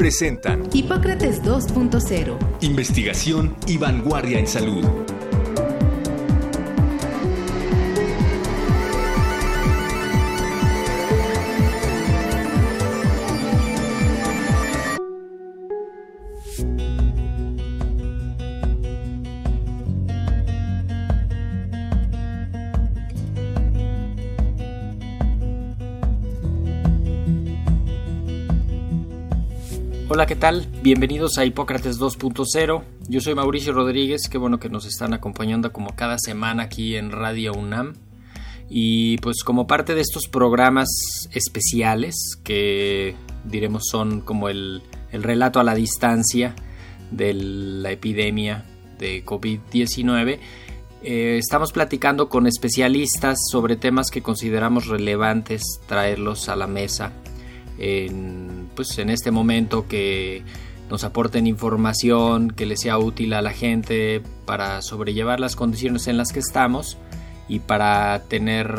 presentan Hipócrates 2.0. Investigación y vanguardia en salud. Hola, ¿qué tal? Bienvenidos a Hipócrates 2.0. Yo soy Mauricio Rodríguez, qué bueno que nos están acompañando como cada semana aquí en Radio UNAM. Y pues como parte de estos programas especiales que diremos son como el, relato a la distancia de la epidemia de COVID-19, eh, estamos platicando con especialistas sobre temas que consideramos relevantes traerlos a la mesa en, pues, en este momento que nos aporten información que le sea útil a la gente para sobrellevar las condiciones en las que estamos y para tener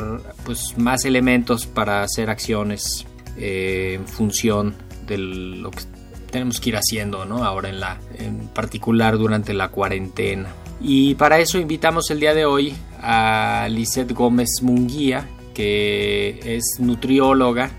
pues más elementos para hacer acciones eh, en función de lo que tenemos que ir haciendo ¿no? ahora en la en particular durante la cuarentena y para eso invitamos el día de hoy a Lisette Gómez Munguía que es nutrióloga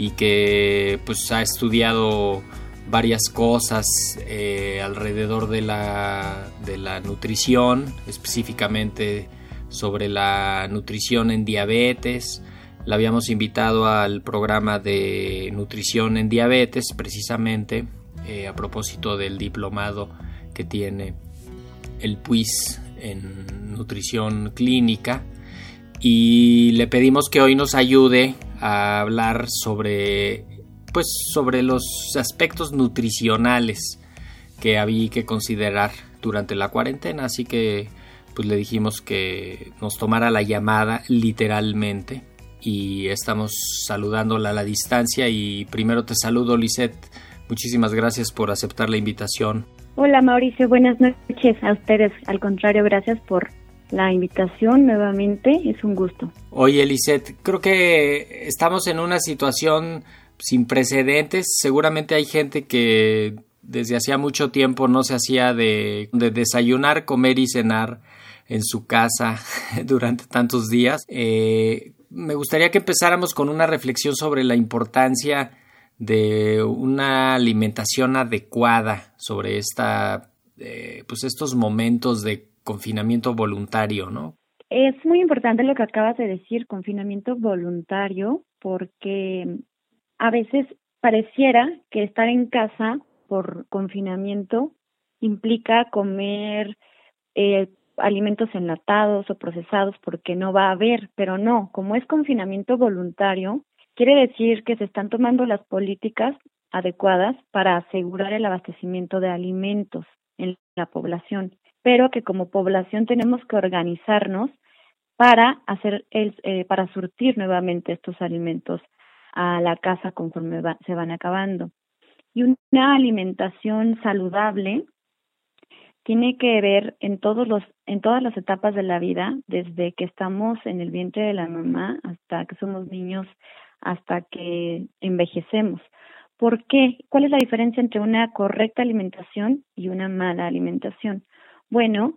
y que pues ha estudiado varias cosas eh, alrededor de la, de la nutrición, específicamente sobre la nutrición en diabetes. La habíamos invitado al programa de nutrición en diabetes precisamente eh, a propósito del diplomado que tiene el PUIS en nutrición clínica y le pedimos que hoy nos ayude a hablar sobre pues sobre los aspectos nutricionales que había que considerar durante la cuarentena, así que pues le dijimos que nos tomara la llamada literalmente y estamos saludándola a la distancia. Y primero te saludo Lisette, muchísimas gracias por aceptar la invitación. Hola Mauricio, buenas noches a ustedes, al contrario, gracias por la invitación nuevamente. Es un gusto. Oye, Elisette, creo que estamos en una situación sin precedentes. Seguramente hay gente que desde hacía mucho tiempo no se hacía de, desayunar, comer y cenar en su casa durante tantos días. Eh, me gustaría que empezáramos con una reflexión sobre la importancia de una alimentación adecuada sobre esta, eh, pues estos momentos de confinamiento voluntario, ¿no? Es muy importante lo que acabas de decir, confinamiento voluntario, porque a veces pareciera que estar en casa por confinamiento implica comer eh, alimentos enlatados o procesados porque no va a haber, pero no, como es confinamiento voluntario, quiere decir que se están tomando las políticas adecuadas para asegurar el abastecimiento de alimentos en la población pero que como población tenemos que organizarnos para hacer el, eh, para surtir nuevamente estos alimentos a la casa conforme se van acabando. Y una alimentación saludable tiene que ver en todos los en todas las etapas de la vida, desde que estamos en el vientre de la mamá hasta que somos niños, hasta que envejecemos. ¿Por qué? ¿Cuál es la diferencia entre una correcta alimentación y una mala alimentación? Bueno,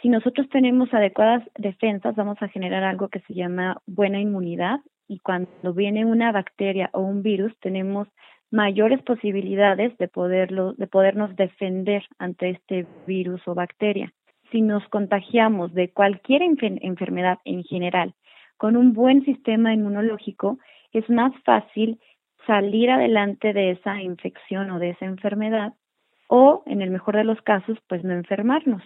si nosotros tenemos adecuadas defensas, vamos a generar algo que se llama buena inmunidad y cuando viene una bacteria o un virus tenemos mayores posibilidades de poderlo de podernos defender ante este virus o bacteria. Si nos contagiamos de cualquier enfermedad en general con un buen sistema inmunológico, es más fácil salir adelante de esa infección o de esa enfermedad o, en el mejor de los casos, pues no enfermarnos.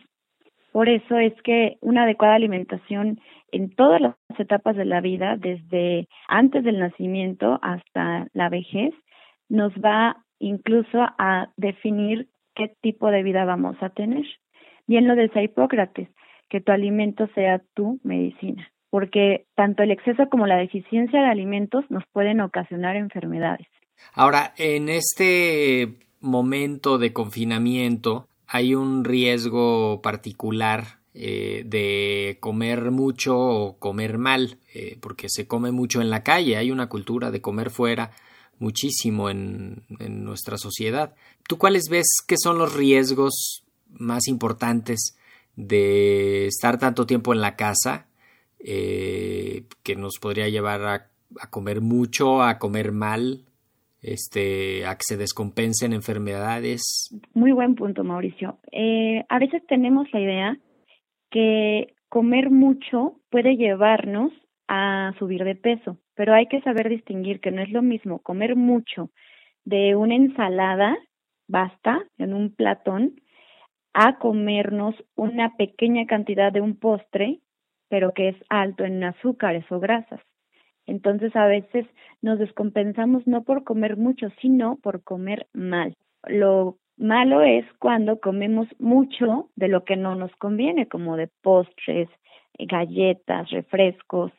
Por eso es que una adecuada alimentación en todas las etapas de la vida, desde antes del nacimiento hasta la vejez, nos va incluso a definir qué tipo de vida vamos a tener. Bien lo decía Hipócrates, que tu alimento sea tu medicina, porque tanto el exceso como la deficiencia de alimentos nos pueden ocasionar enfermedades. Ahora, en este momento de confinamiento hay un riesgo particular eh, de comer mucho o comer mal, eh, porque se come mucho en la calle, hay una cultura de comer fuera muchísimo en, en nuestra sociedad. ¿Tú cuáles ves que son los riesgos más importantes de estar tanto tiempo en la casa eh, que nos podría llevar a, a, comer mucho, a comer mal, este, a que se descompensen enfermedades. Muy buen punto, Mauricio. Eh, a veces tenemos la idea que comer mucho puede llevarnos a subir de peso, pero hay que saber distinguir que no es lo mismo comer mucho de una ensalada, basta, en un platón, a comernos una pequeña cantidad de un postre, pero que es alto en azúcares o grasas. Entonces a veces nos descompensamos no por comer mucho, sino por comer mal. Lo malo es cuando comemos mucho de lo que no nos conviene, como de postres, galletas, refrescos.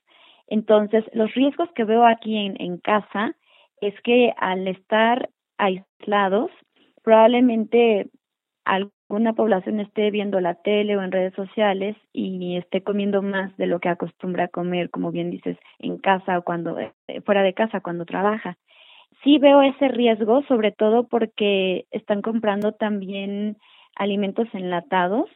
Entonces, los riesgos que veo aquí en, en casa es que al estar aislados, probablemente alguna población esté viendo la tele o en redes sociales y esté comiendo más de lo que acostumbra comer, como bien dices, en casa o cuando eh, fuera de casa cuando trabaja. Sí veo ese riesgo, sobre todo porque están comprando también alimentos enlatados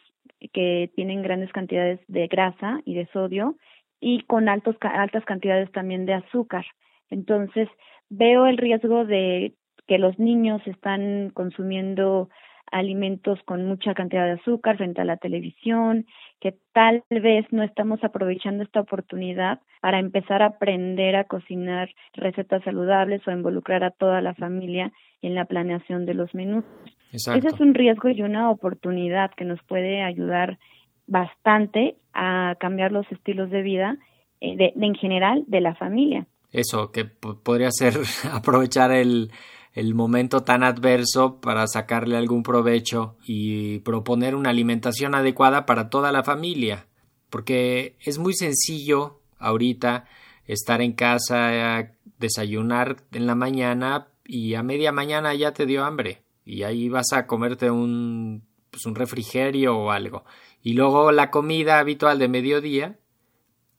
que tienen grandes cantidades de grasa y de sodio y con altos, altas cantidades también de azúcar. Entonces, veo el riesgo de que los niños están consumiendo alimentos con mucha cantidad de azúcar frente a la televisión, que tal vez no estamos aprovechando esta oportunidad para empezar a aprender a cocinar recetas saludables o involucrar a toda la familia en la planeación de los menús. Ese es un riesgo y una oportunidad que nos puede ayudar bastante a cambiar los estilos de vida eh, de, en general de la familia. Eso, que podría ser aprovechar el, el momento tan adverso para sacarle algún provecho y proponer una alimentación adecuada para toda la familia. Porque es muy sencillo ahorita estar en casa, desayunar en la mañana y a media mañana ya te dio hambre y ahí vas a comerte un, pues un refrigerio o algo. Y luego la comida habitual de mediodía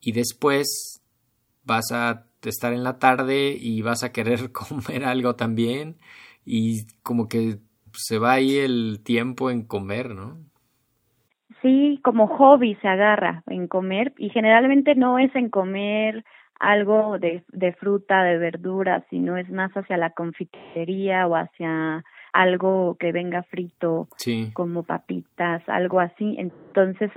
y después vas a estar en la tarde y vas a querer comer algo también y como que se va ahí el tiempo en comer, ¿no? Sí, como hobby se agarra en comer y generalmente no es en comer algo de, de fruta, de verdura, sino es más hacia la confitería o hacia algo que venga frito, como papitas, algo así. Entonces,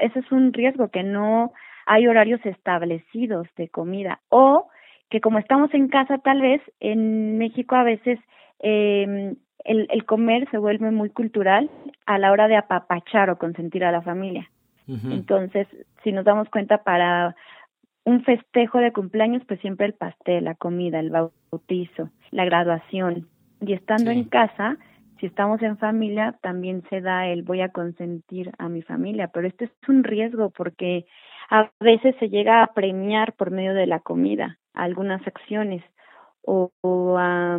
ese es un riesgo que no hay horarios establecidos de comida o que como estamos en casa tal vez en México a veces eh, el, el comer se vuelve muy cultural a la hora de apapachar o consentir a la familia. Entonces, si nos damos cuenta para un festejo de cumpleaños, pues siempre el pastel, la comida, el bautizo, la graduación. Y estando en casa, si estamos en familia, también se da el voy a consentir a mi familia, pero este es un riesgo porque a veces se llega a premiar por medio de la comida algunas acciones o, a,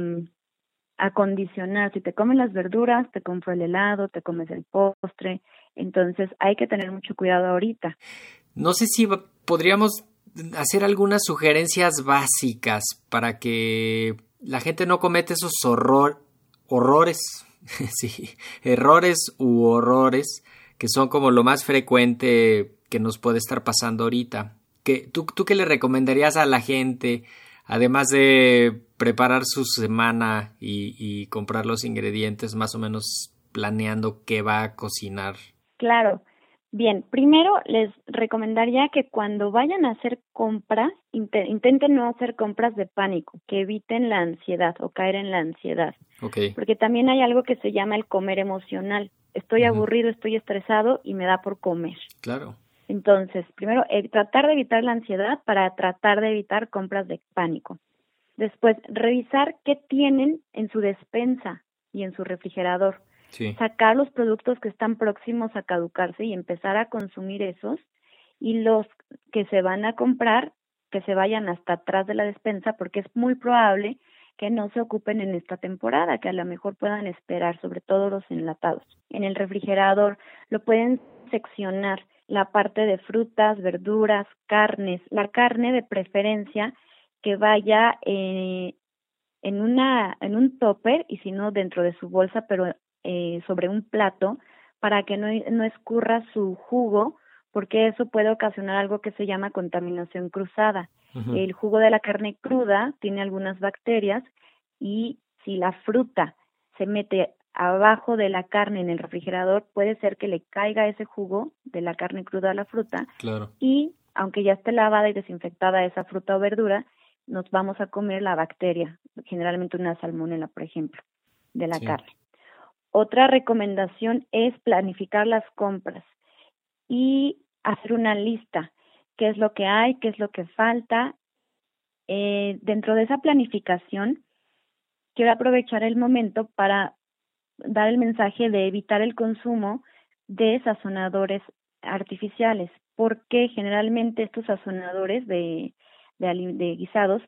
a, condicionar. Si te comes las verduras, te compro el helado, te comes el postre. Entonces hay que tener mucho cuidado ahorita. No sé si podríamos hacer algunas sugerencias básicas para que la gente no cometa esos horror, horrores, sí, errores u horrores que son como lo más frecuente que nos puede estar pasando ahorita. tú, ¿Tú qué le recomendarías a la gente, además de preparar su semana y, y comprar los ingredientes, más o menos planeando qué va a cocinar? Claro, Bien, primero les recomendaría que cuando vayan a hacer compras, intenten no hacer compras de pánico, que eviten la ansiedad o caer en la ansiedad. Porque también hay algo que se llama el comer emocional. Estoy aburrido, estoy estresado y me da por comer. Claro. Entonces, primero, eh, tratar de evitar la ansiedad para tratar de evitar compras de pánico. Después, revisar qué tienen en su despensa y en su refrigerador sacar los productos que están próximos a caducarse y empezar a consumir esos y los que se van a comprar que se vayan hasta atrás de la despensa porque es muy probable que no se ocupen en esta temporada, que a lo mejor puedan esperar, sobre todo los enlatados. En el refrigerador lo pueden seccionar la parte de frutas, verduras, carnes, la carne de preferencia que vaya eh, en una en un topper y si no dentro de su bolsa, pero eh, sobre un plato para que no, no escurra su jugo porque eso puede ocasionar algo que se llama contaminación cruzada. El jugo de la carne cruda tiene algunas bacterias y si la fruta se mete abajo de la carne en el refrigerador, puede ser que le caiga ese jugo de la carne cruda a la fruta. Y aunque ya esté lavada y desinfectada esa fruta o verdura, nos vamos a comer la bacteria, generalmente una salmonela, por ejemplo, de la carne. Otra recomendación es planificar las compras y hacer una lista, qué es lo que hay, qué es lo que falta. Eh, dentro de esa planificación, quiero aprovechar el momento para dar el mensaje de evitar el consumo de sazonadores artificiales, porque generalmente estos sazonadores de, de, de guisados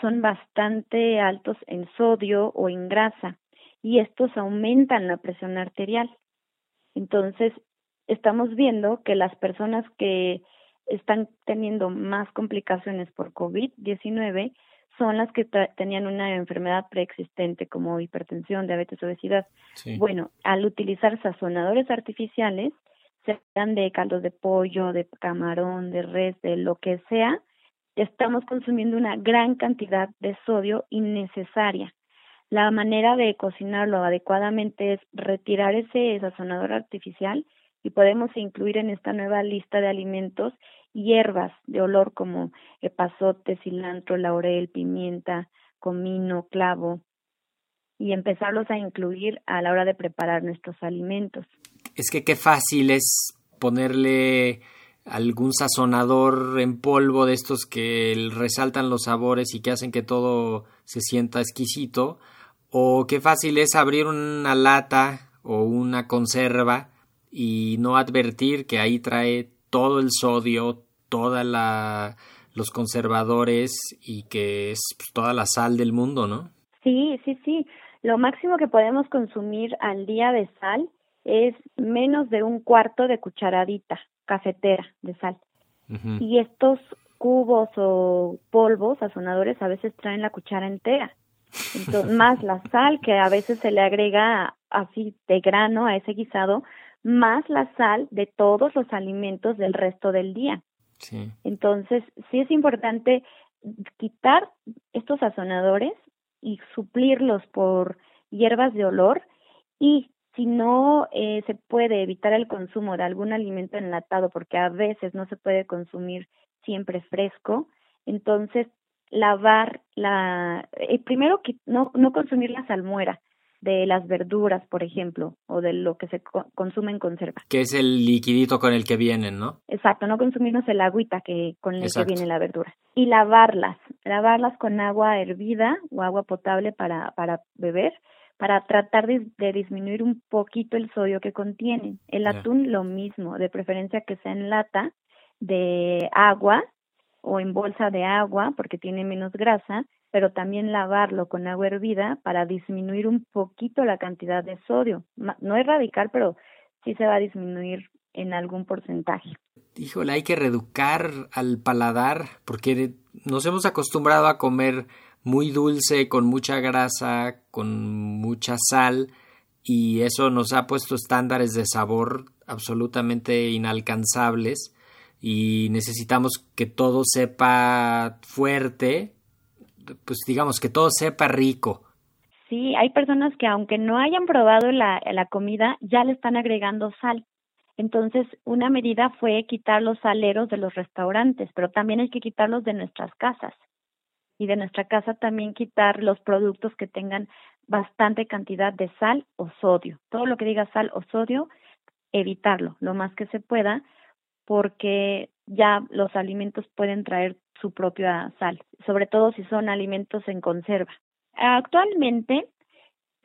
son bastante altos en sodio o en grasa y estos aumentan la presión arterial. Entonces, estamos viendo que las personas que están teniendo más complicaciones por COVID-19 son las que tenían una enfermedad preexistente como hipertensión, diabetes, obesidad. Bueno, al utilizar sazonadores artificiales, sean de caldos de pollo, de camarón, de res, de lo que sea, estamos consumiendo una gran cantidad de sodio innecesaria. La manera de cocinarlo adecuadamente es retirar ese sazonador artificial y podemos incluir en esta nueva lista de alimentos hierbas de olor como epazote, cilantro, laurel, pimienta, comino, clavo y empezarlos a incluir a la hora de preparar nuestros alimentos. Es que qué fácil es ponerle algún sazonador en polvo de estos que resaltan los sabores y que hacen que todo se sienta exquisito o qué fácil es abrir una lata o una conserva y no advertir que ahí trae todo el sodio, toda la los conservadores y que es pues, toda la sal del mundo, ¿no? Sí, sí, sí. Lo máximo que podemos consumir al día de sal es menos de un cuarto de cucharadita cafetera de sal. Y estos cubos o polvos sazonadores a veces traen la cuchara entera. Entonces, más la sal que a veces se le agrega así de grano a ese guisado, más la sal de todos los alimentos del resto del día. Entonces, sí es importante quitar estos sazonadores y suplirlos por hierbas de olor. Y si no eh, se puede evitar el consumo de algún alimento enlatado porque a veces no se puede consumir siempre fresco, entonces lavar la eh, primero que no no consumir la salmuera de las verduras, por ejemplo, o de lo que se consume en conserva. Que es el liquidito con el que vienen, ¿no? Exacto, no consumirnos el agüita que con el que viene la verdura. Y lavarlas, lavarlas con agua hervida o agua potable para, para beber, para tratar de, disminuir un poquito el sodio que contienen. El atún lo mismo, de preferencia que sea en lata de agua o en bolsa de agua porque tiene menos grasa pero también lavarlo con agua hervida para disminuir un poquito la cantidad de sodio. No es radical, pero sí se va a disminuir en algún porcentaje. Híjole, hay que reeducar al paladar porque nos hemos acostumbrado a comer muy dulce, con mucha grasa, con mucha sal y eso nos ha puesto estándares de sabor absolutamente inalcanzables y necesitamos que todo sepa fuerte pues digamos que todo sepa rico. Sí, hay personas que aunque no hayan probado la, la comida, ya le están agregando sal. Entonces, una medida fue quitar los saleros de los restaurantes, pero también hay que quitarlos de nuestras casas. Y de nuestra casa también quitar los productos que tengan bastante cantidad de sal o sodio. Todo lo que diga sal o sodio, evitarlo lo más que se pueda, porque ya los alimentos pueden traer su propia sal, sobre todo si son alimentos en conserva. Actualmente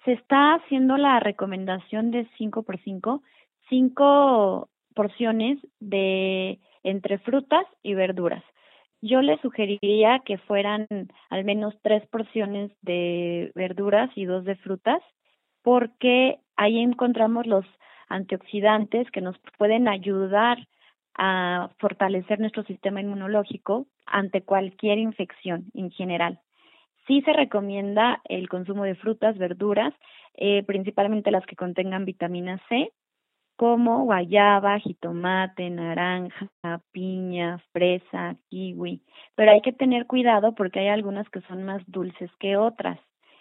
se está haciendo la recomendación de 5 por 5, 5 porciones de entre frutas y verduras. Yo le sugeriría que fueran al menos tres porciones de verduras y dos de frutas, porque ahí encontramos los antioxidantes que nos pueden ayudar a fortalecer nuestro sistema inmunológico ante cualquier infección en general. Sí se recomienda el consumo de frutas, verduras, eh, principalmente las que contengan vitamina C, como guayaba, jitomate, naranja, piña, fresa, kiwi. Pero hay que tener cuidado porque hay algunas que son más dulces que otras.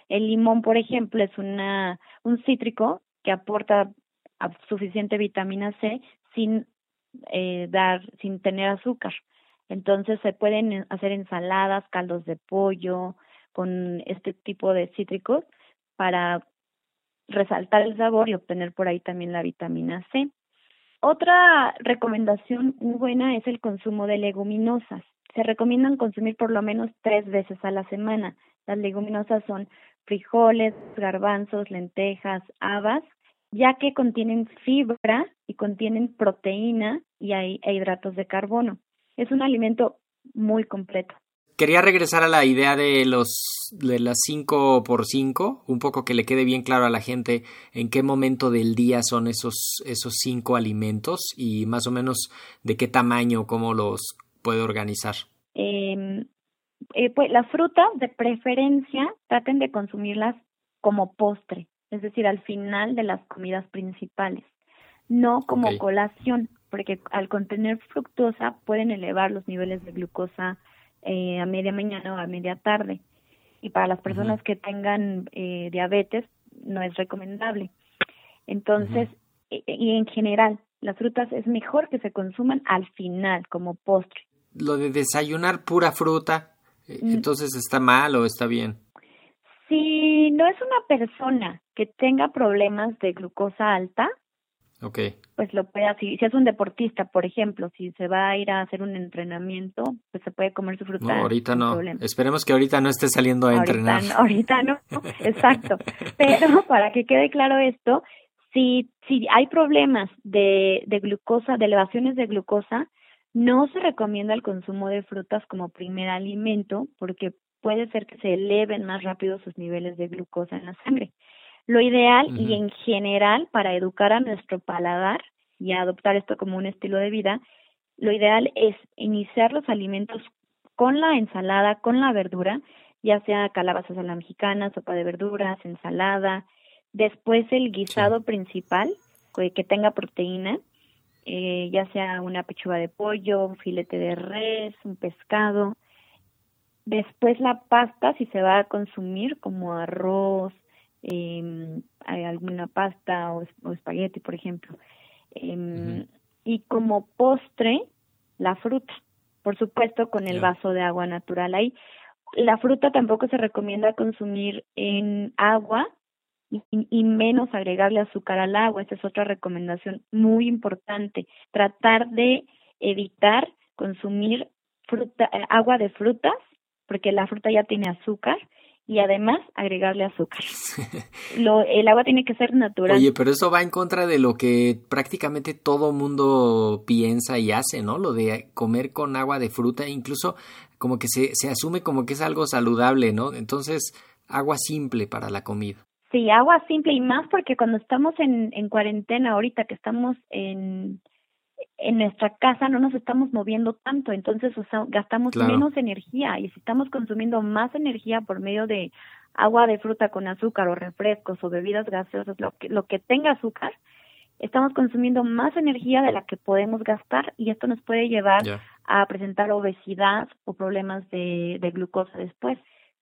El limón, por ejemplo, es una, un cítrico que aporta suficiente vitamina C sin eh, dar, sin tener azúcar. Entonces se pueden hacer ensaladas, caldos de pollo con este tipo de cítricos para resaltar el sabor y obtener por ahí también la vitamina C. Otra recomendación muy buena es el consumo de leguminosas. Se recomiendan consumir por lo menos tres veces a la semana. Las leguminosas son frijoles, garbanzos, lentejas, habas, ya que contienen fibra y contienen proteína y hay, e hidratos de carbono. Es un alimento muy completo quería regresar a la idea de los de las 5 por 5, un poco que le quede bien claro a la gente en qué momento del día son esos esos cinco alimentos y más o menos de qué tamaño, cómo los puede organizar. Em, eh, pues las frutas de preferencia traten de consumirlas como postre, es decir, al final de las comidas principales, no como colación, porque al contener fructosa pueden elevar los niveles de glucosa eh, a media mañana o a media tarde. Y para las personas que tengan eh, diabetes no es recomendable. Entonces, y en general, las frutas es mejor que se consuman al final como postre. Lo de desayunar pura fruta, eh, mm. entonces está mal o está bien. Si no es una persona que tenga problemas de glucosa alta, Okay. Pues lo puede así. Si es un deportista, por ejemplo, si se va a ir a hacer un entrenamiento, pues se puede comer su fruta. No, ahorita no. Esperemos que ahorita no esté saliendo a entrenar. ahorita no, exacto. Pero para que quede claro esto, si, si hay problemas de, de glucosa, de elevaciones de glucosa, no se recomienda el consumo de frutas como primer alimento porque puede ser que se eleven más rápido sus niveles de glucosa en la sangre. Lo ideal y en general para educar a nuestro paladar y adoptar esto como un estilo de vida, lo ideal es iniciar los alimentos con la ensalada, con la verdura, ya sea calabazas a la mexicana, sopa de verduras, ensalada, después el guisado principal que tenga proteína, eh, ya sea una pechuga de pollo, un filete de res, un pescado. Después la pasta, si se va a consumir como arroz, eh, alguna pasta o, espagueti, por ejemplo. Em, y como postre, la fruta, por supuesto, con el vaso de agua natural ahí. La fruta tampoco se recomienda consumir en agua y, y, menos agregarle azúcar al agua. Esa es otra recomendación muy importante. Tratar de evitar consumir fruta, eh, agua de frutas, porque la fruta ya tiene azúcar y además agregarle azúcar. Lo, el agua tiene que ser natural. Oye, pero eso va en contra de lo que prácticamente todo mundo piensa y hace, ¿no? Lo de comer con agua de fruta, incluso como que se, se asume como que es algo saludable, ¿no? Entonces, agua simple para la comida. Sí, agua simple y más porque cuando estamos en, en cuarentena ahorita que estamos en en nuestra casa no nos estamos moviendo tanto, entonces gastamos menos energía y si estamos consumiendo más energía por medio de agua de fruta con azúcar o refrescos o bebidas gaseosas, lo que, lo que tenga azúcar, estamos consumiendo más energía de la que podemos gastar y esto nos puede llevar a presentar obesidad o problemas de, de glucosa después.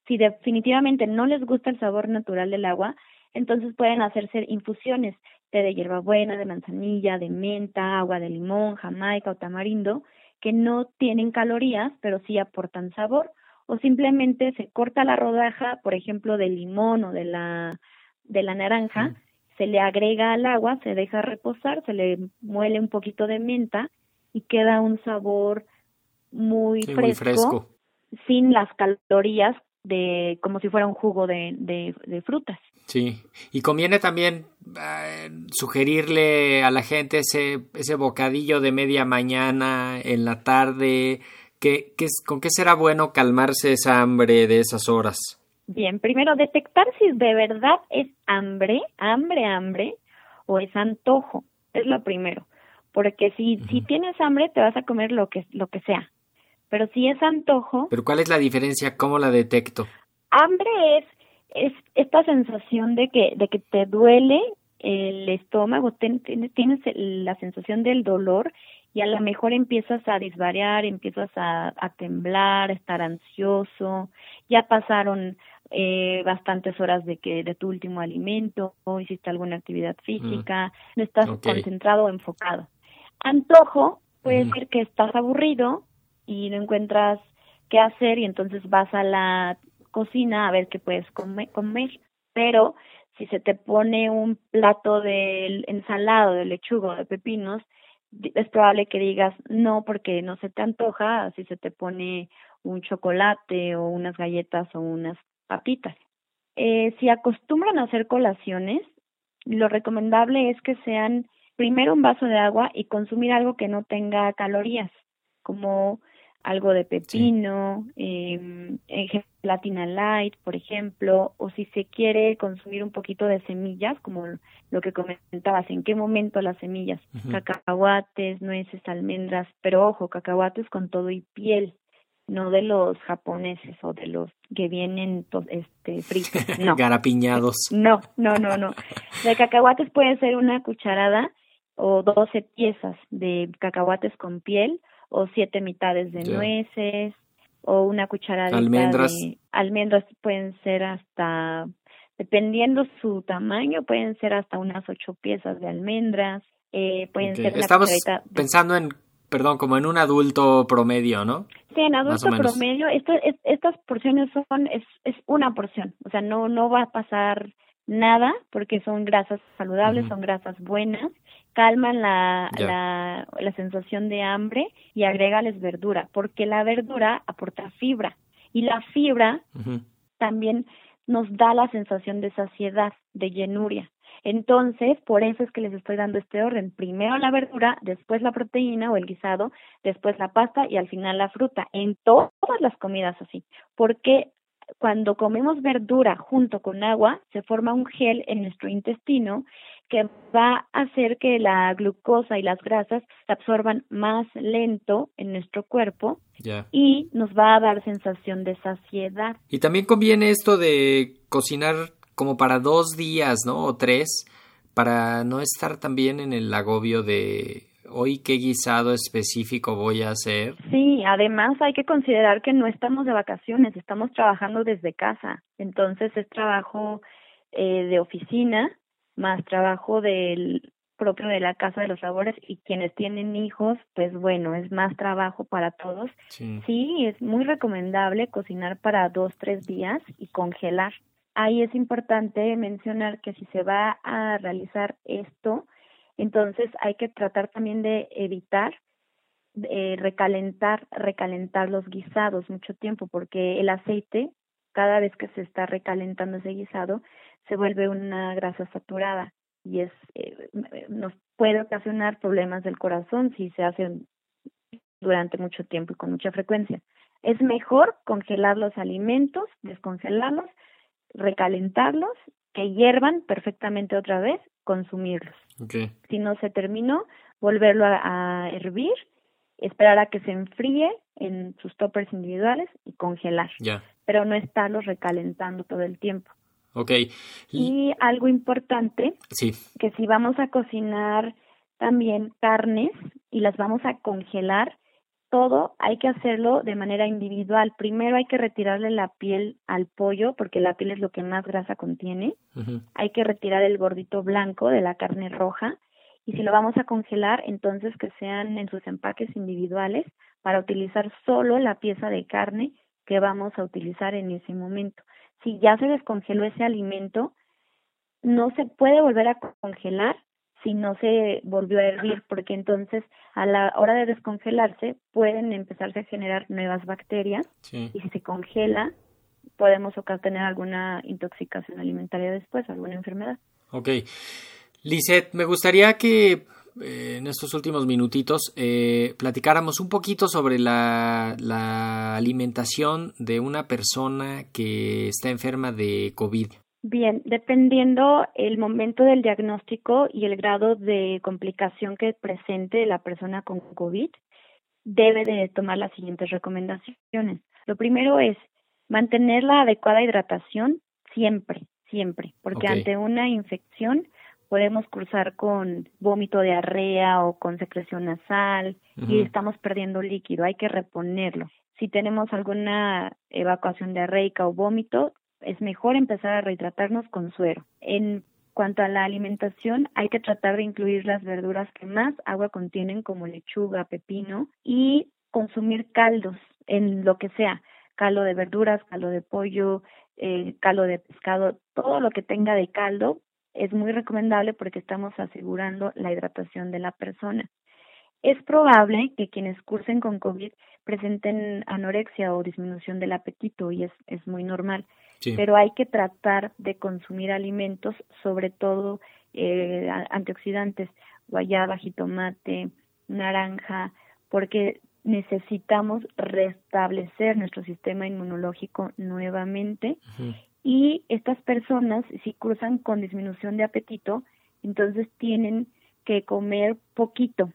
Si definitivamente no les gusta el sabor natural del agua, entonces pueden hacerse infusiones de hierbabuena, de manzanilla, de menta, agua de limón, jamaica o tamarindo, que no tienen calorías, pero sí aportan sabor. O simplemente se corta la rodaja, por ejemplo, del limón o de la, de la naranja, se le agrega al agua, se deja reposar, se le muele un poquito de menta y queda un sabor muy, fresco, sin las calorías de como si fuera un jugo de, de, de frutas. Sí, y conviene también eh, sugerirle a la gente ese, ese bocadillo de media mañana en la tarde, que, que, ¿con qué será bueno calmarse esa hambre de esas horas? Bien, primero detectar si de verdad es hambre, hambre, hambre, o es antojo, es lo primero, porque si, si tienes hambre te vas a comer lo que, lo que sea, pero si es antojo... ¿Pero cuál es la diferencia? ¿Cómo la detecto? Hambre es es esta sensación de que, de que te duele el estómago, tienes la sensación del dolor y a lo mejor empiezas a disvariar, empiezas a, a temblar, a estar ansioso, ya pasaron eh, bastantes horas de que de tu último alimento, o hiciste alguna actividad física, no estás concentrado o enfocado. Antojo puede ser que estás aburrido y no encuentras qué hacer y entonces vas a la cocina a ver qué puedes comer, pero si se te pone un plato de ensalado, de lechuga, de pepinos, es probable que digas no porque no se te antoja si se te pone un chocolate o unas galletas o unas papitas. Eh, si acostumbran a hacer colaciones, lo recomendable es que sean primero un vaso de agua y consumir algo que no tenga calorías, como algo de pepino, eh, platina light, por ejemplo, o si se quiere consumir un poquito de semillas, como lo que comentabas, en qué momento las semillas, cacahuates, nueces, almendras, pero ojo, cacahuates con todo y piel, no de los japoneses o de los que vienen este fritos, no. Garapiñados. No, no, no, no. De cacahuates puede ser una cucharada o 12 piezas de cacahuates con piel o siete mitades de nueces o una cucharadita almendras. de almendras pueden ser hasta dependiendo su tamaño pueden ser hasta unas ocho piezas de almendras eh, pueden ser estamos pensando en perdón como en un adulto promedio no sí en adulto promedio estas porciones son es, es una porción o sea no no va a pasar nada porque son grasas saludables son grasas buenas calman la, la, la, sensación de hambre y agrégales verdura, porque la verdura aporta fibra y la fibra también nos da la sensación de saciedad, de llenuria. Entonces, por eso es que les estoy dando este orden. Primero la verdura, después la proteína o el guisado, después la pasta y al final la fruta. En todas las comidas así. Porque cuando comemos verdura junto con agua, se forma un gel en nuestro intestino que va a hacer que la glucosa y las grasas se absorban más lento en nuestro cuerpo y nos va a dar sensación de saciedad. Y también conviene esto de cocinar como para dos días, ¿no? O tres, para no estar también en el agobio de hoy qué guisado específico voy a hacer. Sí, además hay que considerar que no estamos de vacaciones, estamos trabajando desde casa, entonces es trabajo eh, de oficina más trabajo del propio de la casa de los sabores y quienes tienen hijos, pues bueno, es más trabajo para todos. Sí. es muy recomendable cocinar para dos, tres días y congelar. Ahí es importante mencionar que si se va a realizar esto, entonces hay que tratar también de evitar eh, recalentar, recalentar los guisados mucho tiempo, porque el aceite, cada vez que se está recalentando ese guisado, se vuelve una grasa saturada y es eh, nos puede ocasionar problemas del corazón si se hace durante mucho tiempo y con mucha frecuencia. Es mejor congelar los alimentos, descongelarlos, recalentarlos, que hiervan perfectamente otra vez, consumirlos. Si no se terminó, volverlo a, a hervir, esperar a que se enfríe en sus toppers individuales y congelar. Pero no estarlos recalentando todo el tiempo. Ok. Y algo importante, sí. que si vamos a cocinar también carnes y las vamos a congelar, todo hay que hacerlo de manera individual. Primero hay que retirarle la piel al pollo, porque la piel es lo que más grasa contiene. Hay que retirar el gordito blanco de la carne roja. Y si lo vamos a congelar, entonces que sean en sus empaques individuales para utilizar solo la pieza de carne que vamos a utilizar en ese momento si ya se descongeló ese alimento, no se puede volver a congelar si no se volvió a hervir, porque entonces a la hora de descongelarse pueden empezarse a generar nuevas bacterias y si se congela podemos tener alguna intoxicación alimentaria después, alguna enfermedad. Ok. Lizeth, me gustaría que eh, en estos últimos minutitos eh, platicáramos un poquito sobre la, la, alimentación de una persona que está enferma de COVID. Bien, dependiendo el momento del diagnóstico y el grado de complicación que presente la persona con COVID, debe de tomar las siguientes recomendaciones. Lo primero es mantener la adecuada hidratación siempre, siempre, porque ante una infección podemos cruzar con vómito, diarrea o con secreción nasal y estamos perdiendo líquido, hay que reponerlo. Si tenemos alguna evacuación diarreica o vómito, es mejor empezar a rehidratarnos con suero. En cuanto a la alimentación, hay que tratar de incluir las verduras que más agua contienen, como lechuga, pepino, y consumir caldos en lo que sea, caldo de verduras, caldo de pollo, eh, caldo de pescado, todo lo que tenga de caldo es muy recomendable porque estamos asegurando la hidratación de la persona. Es probable que quienes cursen con COVID presenten anorexia o disminución del apetito y es, es muy normal, pero hay que tratar de consumir alimentos, sobre todo eh, antioxidantes, guayaba, jitomate, naranja, porque necesitamos restablecer nuestro sistema inmunológico nuevamente y estas personas, si cruzan con disminución de apetito, entonces tienen que comer poquito,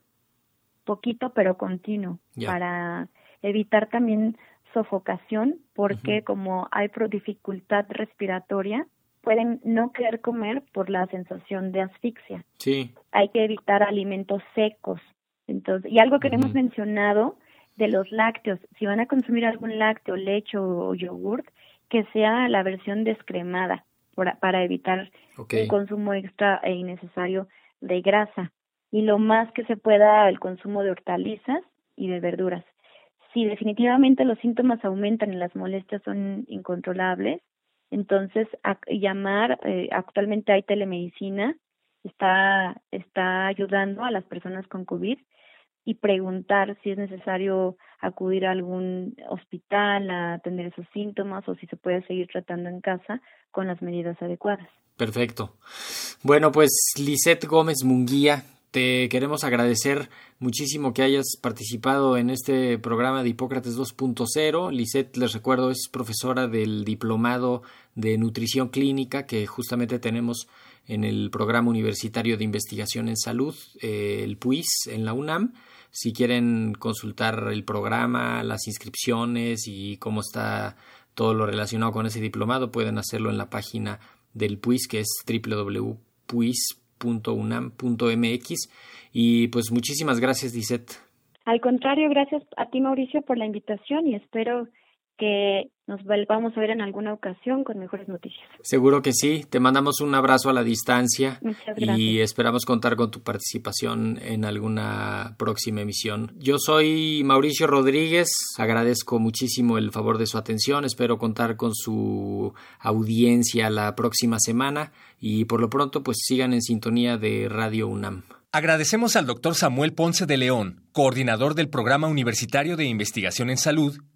poquito pero continuo, para evitar también sofocación, porque como hay dificultad respiratoria, pueden no querer comer por la sensación de asfixia. Sí. Hay que evitar alimentos secos. Entonces, y algo que hemos mencionado de los lácteos, si van a consumir algún lácteo, leche o yogurt, que sea la versión descremada para evitar el consumo extra e innecesario de grasa y lo más que se pueda el consumo de hortalizas y de verduras. Si definitivamente los síntomas aumentan y las molestias son incontrolables, entonces llamar, eh, actualmente hay telemedicina, está, está ayudando a las personas con COVID y preguntar si es necesario acudir a algún hospital a atender esos síntomas o si se puede seguir tratando en casa con las medidas adecuadas. Perfecto. Bueno, pues Lisette Gómez Munguía, te queremos agradecer muchísimo que hayas participado en este programa de Hipócrates 2.0. Lisette, les recuerdo, es profesora del Diplomado de Nutrición Clínica que justamente tenemos en el Programa Universitario de Investigación en Salud, eh, el PUIS, en la UNAM. Si quieren consultar el programa, las inscripciones y cómo está todo lo relacionado con ese diplomado, pueden hacerlo en la página del PUIS, que es www.puis.unam.mx. Y pues muchísimas gracias, Lisette. Al contrario, gracias a ti, Mauricio, por la invitación y espero que nos volvamos a ver en alguna ocasión con mejores noticias. Seguro que sí. Te mandamos un abrazo a la distancia y esperamos contar con tu participación en alguna próxima emisión. Yo soy Mauricio Rodríguez. Agradezco muchísimo el favor de su atención. Espero contar con su audiencia la próxima semana y por lo pronto pues sigan en sintonía de Radio UNAM. Agradecemos al doctor Samuel Ponce de León, coordinador del Programa Universitario de Investigación en Salud